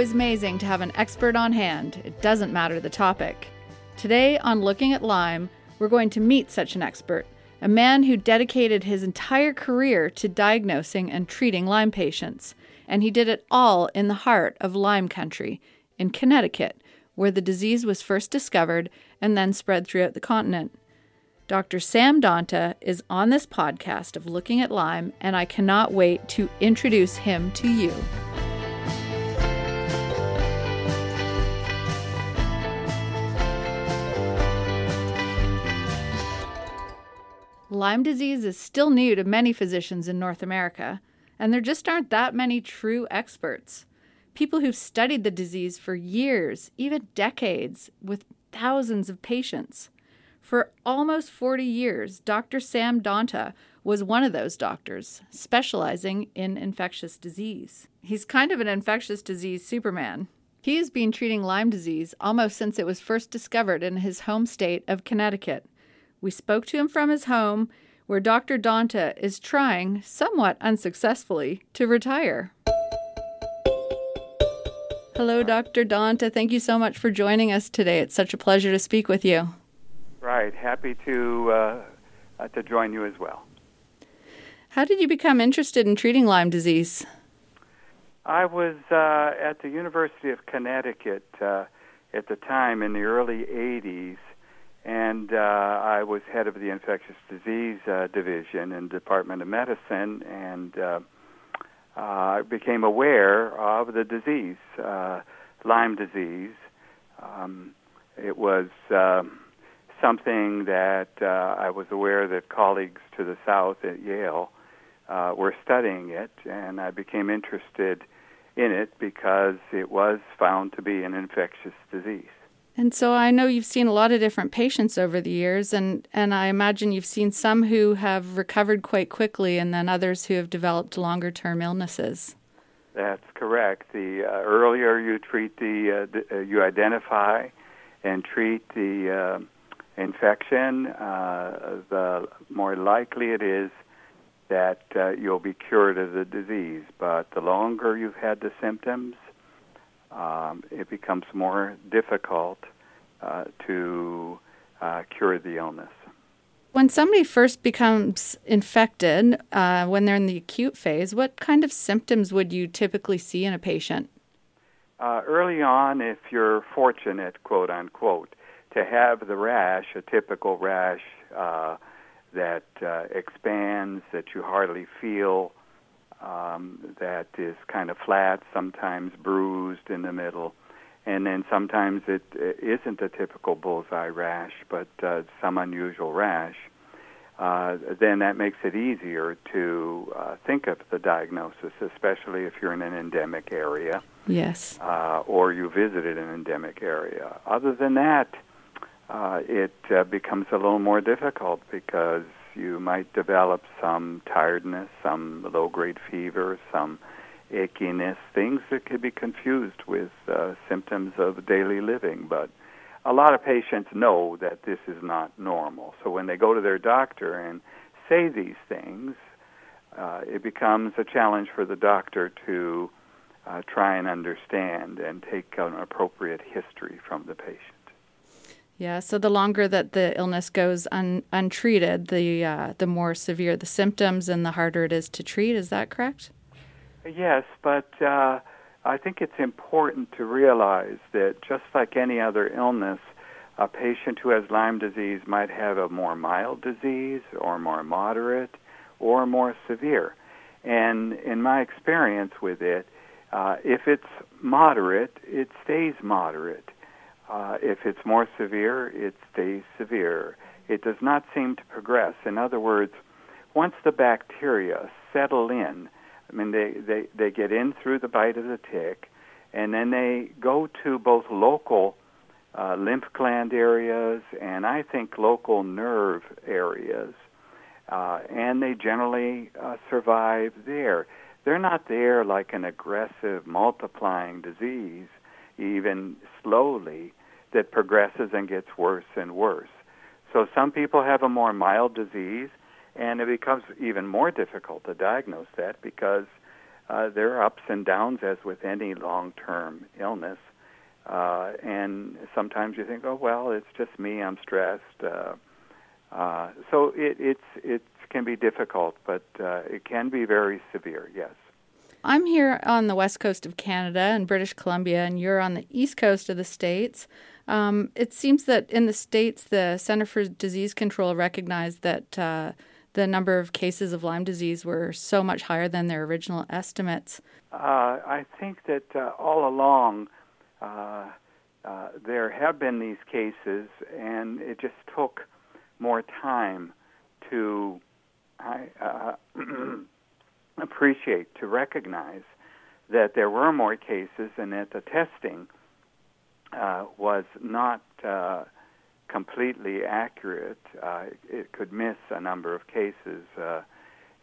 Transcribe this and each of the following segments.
always amazing to have an expert on hand. It doesn't matter the topic. Today on Looking at Lyme, we're going to meet such an expert, a man who dedicated his entire career to diagnosing and treating Lyme patients. And he did it all in the heart of Lyme country, in Connecticut, where the disease was first discovered and then spread throughout the continent. Dr. Sam Donta is on this podcast of Looking at Lyme, and I cannot wait to introduce him to you. Lyme disease is still new to many physicians in North America, and there just aren't that many true experts. People who've studied the disease for years, even decades, with thousands of patients. For almost 40 years, Dr. Sam Donta was one of those doctors, specializing in infectious disease. He's kind of an infectious disease superman. He has been treating Lyme disease almost since it was first discovered in his home state of Connecticut. We spoke to him from his home, where Dr. Donta is trying, somewhat unsuccessfully, to retire. Hello, Dr. Donta. Thank you so much for joining us today. It's such a pleasure to speak with you. Right. Happy to uh, uh, to join you as well. How did you become interested in treating Lyme disease? I was uh, at the University of Connecticut uh, at the time in the early 80s, and uh, I was head of the infectious disease uh, division in Department of Medicine, and I became aware of the disease, Lyme disease. Um, it was um, something that uh, I was aware that colleagues to the south at Yale uh, were studying it, and I became interested in it because it was found to be an infectious disease. And so I know you've seen a lot of different patients over the years, and, and I imagine you've seen some who have recovered quite quickly and then others who have developed longer term illnesses. That's correct. The uh, earlier you treat the, uh, the uh, you identify and treat the uh, infection, uh, the more likely it is that uh, you'll be cured of the disease. But the longer you've had the symptoms, um, it becomes more difficult uh, to uh, cure the illness. When somebody first becomes infected, uh, when they're in the acute phase, what kind of symptoms would you typically see in a patient? Uh, early on, if you're fortunate, quote unquote, to have the rash, a typical rash uh, that uh, expands, that you hardly feel, um, that is kind of flat, sometimes bruised in the middle, and then sometimes it, it isn't a typical bullseye rash, but uh, some unusual rash. Uh, then that makes it easier to uh, think of the diagnosis, especially if you're in an endemic area. Yes. Uh, or you visited an endemic area. Other than that, uh, it uh, becomes a little more difficult because you might develop some tiredness, some low grade fever, some achiness, things that could be confused with uh, symptoms of daily living. But a lot of patients know that this is not normal. So when they go to their doctor and say these things, uh, it becomes a challenge for the doctor to uh, try and understand and take an appropriate history from the patient. Yeah, so the longer that the illness goes un, untreated, the uh, the more severe the symptoms and the harder it is to treat. Is that correct? Yes, but uh, I think it's important to realize that just like any other illness, a patient who has Lyme disease might have a more mild disease or more moderate or more severe. And in my experience with it, uh, if it's moderate, it stays moderate uh, if it's more severe, it stays severe. It does not seem to progress. In other words, once the bacteria settle in, I mean, they, they, they get in through the bite of the tick, and then they go to both local uh, lymph gland areas and I think local nerve areas, uh, and they generally uh, survive there. They're not there like an aggressive multiplying disease, even slowly that progresses and gets worse and worse. So some people have a more mild disease, and it becomes even more difficult to diagnose that because uh, there are ups and downs as with any long-term illness. Uh, and sometimes you think, oh well, it's just me. I'm stressed. Uh, uh, so it it's it can be difficult, but uh, it can be very severe. Yes. I'm here on the west coast of Canada and British Columbia, and you're on the east coast of the states. Um, it seems that in the states, the Center for Disease Control recognized that uh, the number of cases of Lyme disease were so much higher than their original estimates. Uh, I think that uh, all along uh, uh, there have been these cases, and it just took more time to uh, appreciate, to recognize that there were more cases and that the testing uh, was not uh, completely accurate. Uh, it could miss a number of cases. Uh,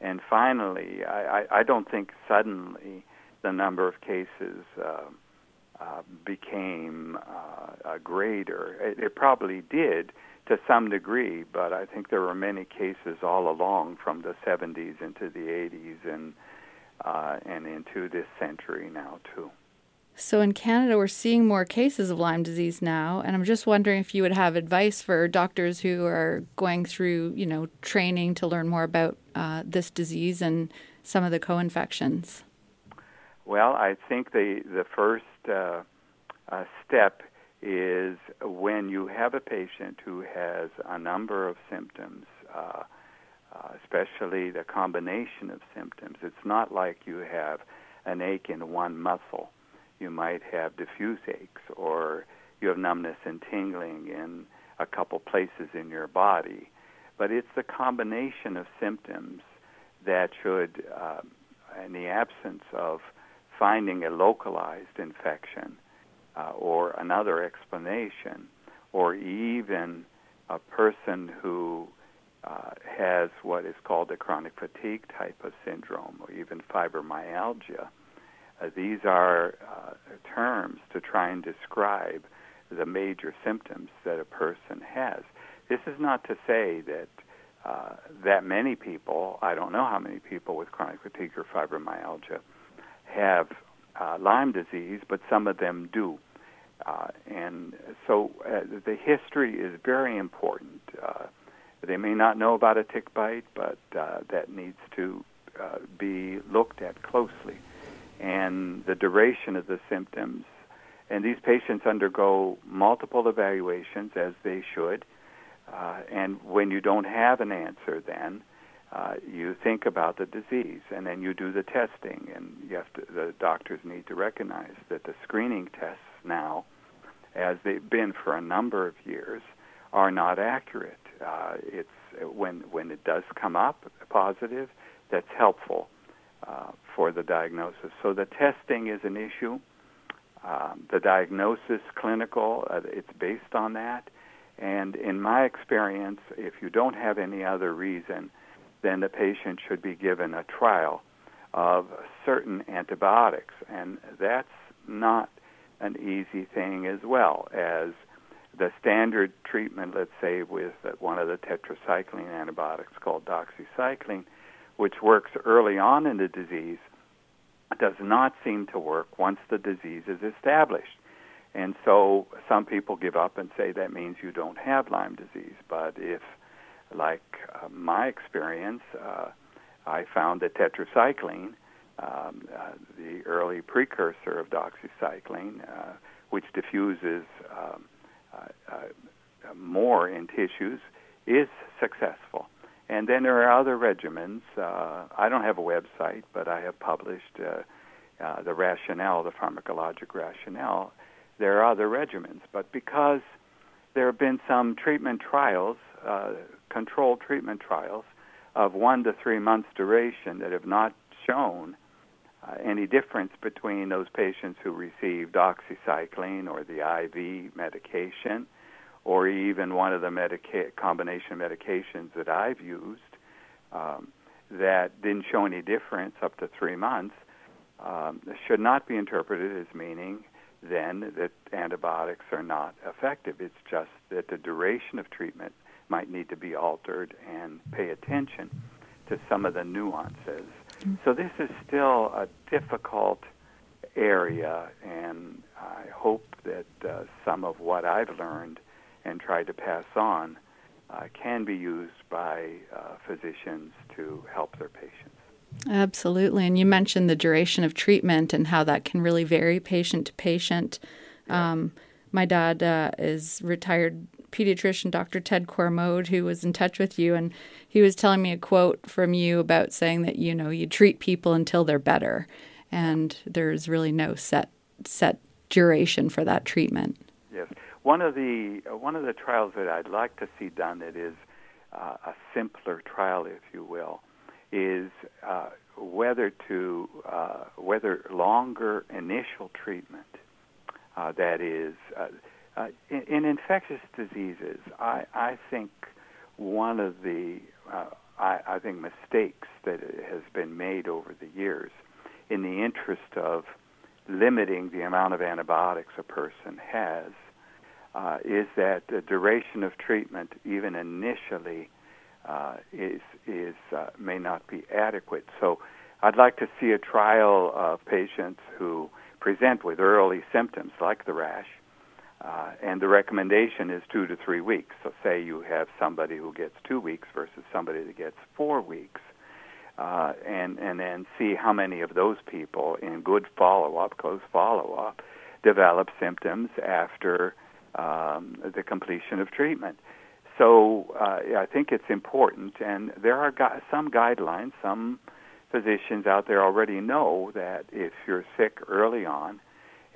and finally, I, I, I don't think suddenly the number of cases uh, uh, became greater. It, it probably did to some degree, but I think there were many cases all along from the 70s into the 80s and and into this century now too. So in Canada, we're seeing more cases of Lyme disease now, and I'm just wondering if you would have advice for doctors who are going through, you know, training to learn more about uh, this disease and some of the co-infections. Well, I think the the first uh, uh, step is when you have a patient who has a number of symptoms, uh, uh, especially the combination of symptoms. It's not like you have an ache in one muscle you might have diffuse aches or you have numbness and tingling in a couple places in your body. But it's the combination of symptoms that should, uh, in the absence of finding a localized infection uh, or another explanation, or even a person who uh, has what is called a chronic fatigue type of syndrome or even fibromyalgia, uh, these are uh, terms to try and describe the major symptoms that a person has. This is not to say that uh, that many people, I don't know how many people with chronic fatigue or fibromyalgia, have uh, Lyme disease, but some of them do. Uh, and so uh, the history is very important. They may not know about a tick bite, but that needs to be looked at closely and the duration of the symptoms. And these patients undergo multiple evaluations, as they should. Uh, and when you don't have an answer, then uh, you think about the disease, and then you do the testing. And you have to, the doctors need to recognize that the screening tests now, as they've been for a number of years, are not accurate. Uh, it's when when it does come up positive, that's helpful uh, for the diagnosis. So the testing is an issue. Um, the diagnosis, clinical, uh, it's based on that. And in my experience, if you don't have any other reason, then the patient should be given a trial of certain antibiotics. And that's not an easy thing as well as the standard treatment, let's say, with one of the tetracycline antibiotics called doxycycline, which works early on in the disease, does not seem to work once the disease is established. And so some people give up and say that means you don't have Lyme disease. But if, like uh, my experience, uh, I found that tetracycline, um, uh, the early precursor of doxycycline, uh, which diffuses um, uh, uh, more in tissues, is successful. And then there are other regimens. Uh, I don't have a website, but I have published uh, uh, the rationale, the pharmacologic rationale. There are other regimens, but because there have been some treatment trials, uh, controlled treatment trials, of one to three months duration that have not shown uh, any difference between those patients who received doxycycline or the IV medication or even one of the medica- combination medications that I've used um, that didn't show any difference up to three months um, should not be interpreted as meaning then that antibiotics are not effective. It's just that the duration of treatment might need to be altered and pay attention to some of the nuances. Mm-hmm. So this is still a difficult area, and I hope that uh, some of what I've learned and tried to pass on uh, can be used by uh, physicians to help their patients. Absolutely. And you mentioned the duration of treatment and how that can really vary patient to patient. Yeah. Um, my dad uh, is retired pediatrician Dr. Ted Cormode, who was in touch with you, and he was telling me a quote from you about saying that you know you treat people until they're better, and there's really no set set duration for that treatment. One of the uh, one of the trials that I'd like to see done that is uh, a simpler trial, if you will, is uh, whether to uh, whether longer initial treatment uh, that is uh, in, in, infectious diseases, I, I think one of the I, I, think mistakes that has been made over the years, in the interest of limiting the amount of antibiotics a person has, uh, is that the duration of treatment, even initially, uh, is is uh, may not be adequate. So, I'd like to see a trial of patients who present with early symptoms like the rash uh, and the recommendation is two to three weeks. So, say you have somebody who gets two weeks versus somebody that gets four weeks, uh, and and then see how many of those people in good follow-up, close follow-up, develop symptoms after um, the completion of treatment. So, uh, I think it's important, and there are gu- some guidelines. Some physicians out there already know that if you're sick early on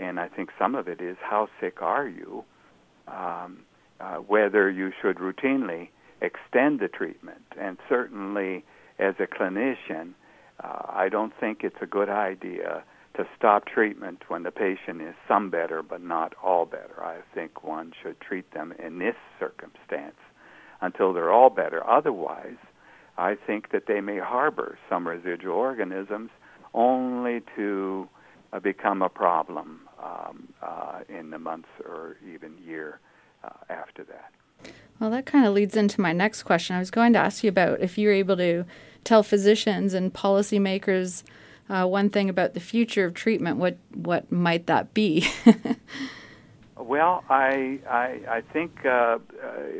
and I think some of it is how sick are you, um, uh, whether you should routinely extend the treatment. And certainly, as a clinician, uh, I don't think it's a good idea to stop treatment when the patient is some better but not all better. I think one should treat them in this circumstance until they're all better. Otherwise, I think that they may harbor some residual organisms only to uh, become a problem um, uh, in the months or even year uh, after that. Well, that kind of leads into my next question. I was going to ask you about if you're able to tell physicians and policymakers uh, one thing about the future of treatment. What what might that be? well, I I, I think uh, uh,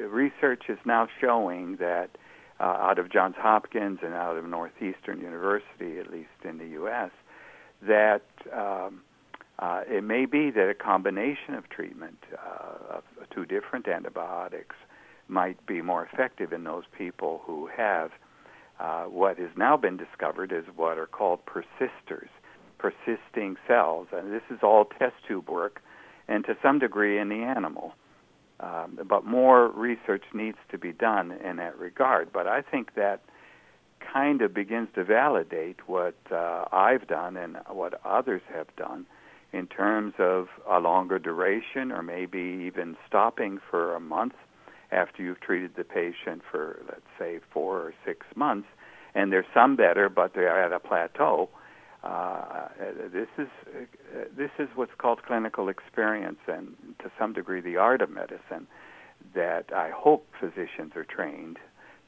research is now showing that uh, out of Johns Hopkins and out of Northeastern University, at least in the U.S., that um, uh, it may be that a combination of treatment of two different antibiotics might be more effective in those people who have uh, what has now been discovered is what are called persisters, persisting cells. And this is all test tube work, and to some degree in the animal. Um, but more research needs to be done in that regard. But I think that kind of begins to validate what uh, I've done and what others have done in terms of a longer duration or maybe even stopping for a month after you've treated the patient for, let's say, four or six months, and there's some better, but they're at a plateau. Uh, this is uh, this is what's called clinical experience, and to some degree, the art of medicine. That I hope physicians are trained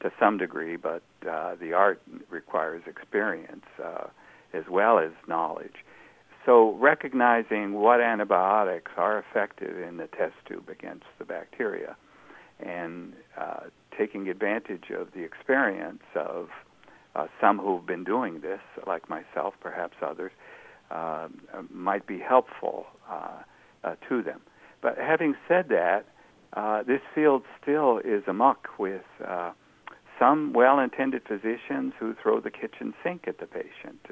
to some degree, but uh, the art requires experience uh, as well as knowledge. So, recognizing what antibiotics are effective in the test tube against the bacteria and uh, taking advantage of the experience of uh, some who've been doing this, like myself, perhaps others, uh, might be helpful uh, uh, to them. But having said that, uh, this field still is amuck with some well intended physicians who throw the kitchen sink at the patient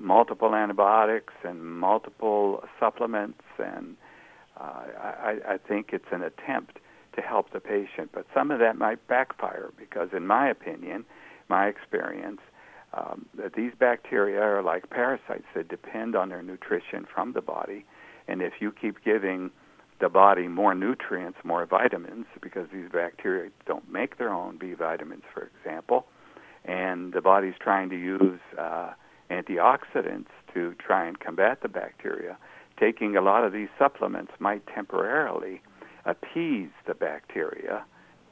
multiple antibiotics and multiple supplements, and I, I think it's an attempt to help the patient. But some of that might backfire because, in my opinion, my experience, um, that these bacteria are like parasites that depend on their nutrition from the body, and if you keep giving the body more nutrients, more vitamins, because these bacteria don't make their own B vitamins, for example, and the body's trying to use uh, antioxidants to try and combat the bacteria, taking a lot of these supplements might temporarily appease the bacteria,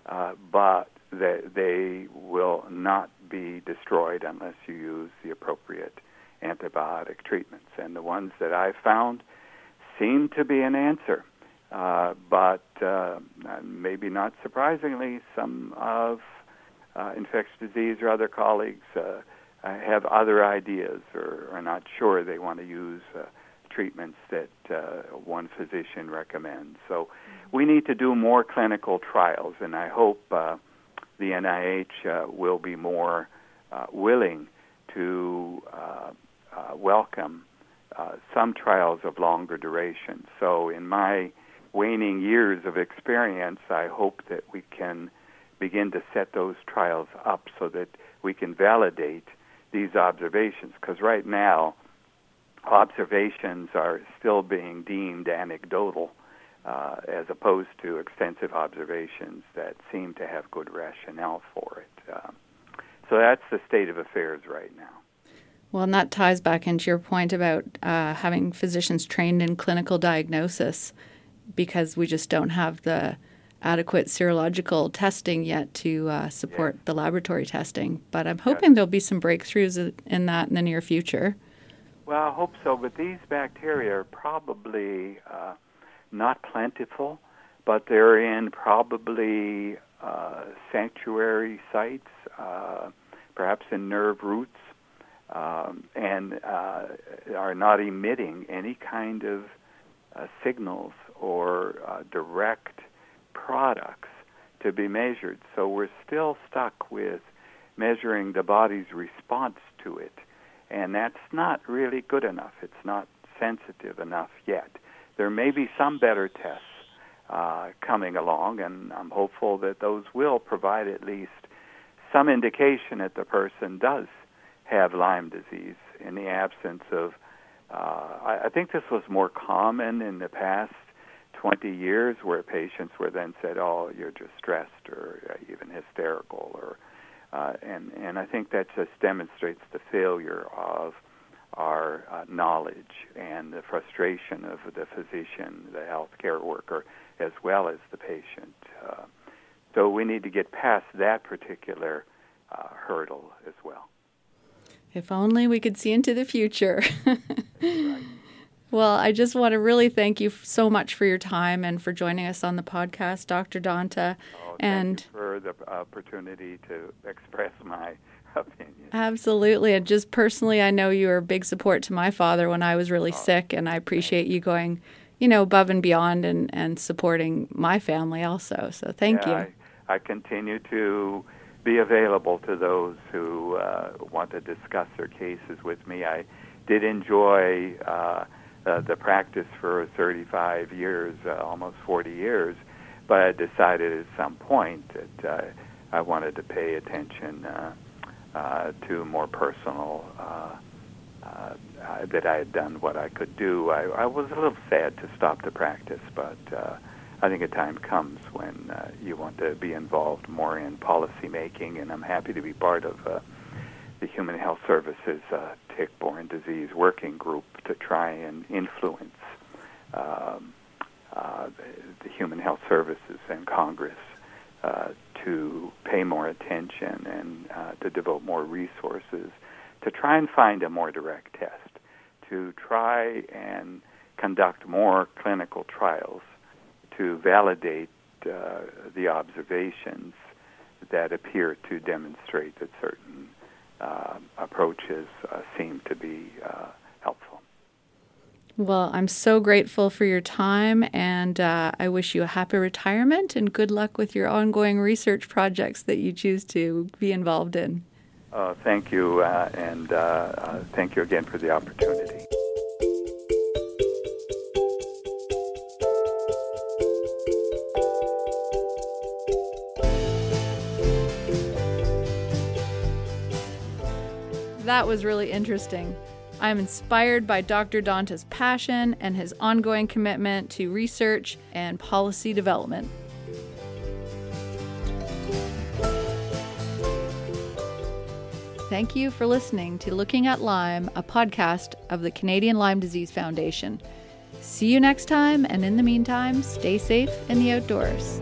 uh, but they, they will not be destroyed unless you use the appropriate antibiotic treatments. And the ones that I found seem to be an answer. Uh, but uh, maybe not surprisingly, some of uh, infectious disease or other colleagues uh, have other ideas or are not sure they want to use uh, treatments that uh, one physician recommends. So we need to do more clinical trials, and I hope uh, the NIH uh, will be more uh, willing to uh, uh, welcome some trials of longer duration. So, in my waning years of experience, I hope that we can begin to set those trials up so that we can validate these observations. Because right now, observations are still being deemed anecdotal uh, as opposed to extensive observations that seem to have good rationale for it. Um, so that's the state of affairs right now. Well, and that ties back into your point about uh, having physicians trained in clinical diagnosis because we just don't have the adequate serological testing yet to uh, support the laboratory testing. But I'm hoping there'll be some breakthroughs in that in the near future. Well, I hope so. But these bacteria are probably uh, not plentiful, but they're in probably uh, sanctuary sites, uh, perhaps in nerve roots, um, and uh, are not emitting any kind of uh, signals or uh, direct products to be measured. So we're still stuck with measuring the body's response to it, and that's not really good enough. It's not sensitive enough yet. There may be some better tests uh, coming along, and I'm hopeful that those will provide at least some indication that the person does have Lyme disease in the absence of. Uh, I, I think this was more common in the past 20 years where patients were then said, "Oh, you're just stressed or uh, even hysterical," or uh, and and I think that just demonstrates the failure of our uh, knowledge and the frustration of the physician, the healthcare worker, as well as the patient. Uh, so we need to get past that particular uh, hurdle as well. If only we could see into the future. right. Well, I just want to really thank you so much for your time and for joining us on the podcast, Dr. Donta. Oh, and for the opportunity to express my opinion. Absolutely. And just personally, I know you were a big support to my father when I was really oh, sick, and I appreciate you going, you know, above and beyond and, and supporting my family also. So thank yeah, you. I, I continue to be available to those who uh, want to discuss their cases with me. I did enjoy. Uh, uh, the practice for 35 years, uh, almost 40 years, but I decided at some point that uh, I wanted to pay attention uh, uh, to more personal. Uh, uh, that I had done what I could do. I, I was a little sad to stop the practice, but uh, I think a time comes when uh, you want to be involved more in policy making, and I'm happy to be part of uh, the Human Health Services uh, tick-borne disease working group to try and influence um, uh, the Human Health Services and Congress uh, to pay more attention and uh, to devote more resources to try and find a more direct test, to try and conduct more clinical trials to validate uh, the observations that appear to demonstrate that certain uh, approaches uh, seem to be uh, helpful. Well, I'm so grateful for your time, and uh, I wish you a happy retirement and good luck with your ongoing research projects that you choose to be involved in. Uh, thank you, uh, and thank you again for the opportunity. That was really interesting. I'm inspired by Dr. Donta's passion and his ongoing commitment to research and policy development. Thank you for listening to Looking at Lyme, a podcast of the Canadian Lyme Disease Foundation. See you next time, and in the meantime, stay safe in the outdoors.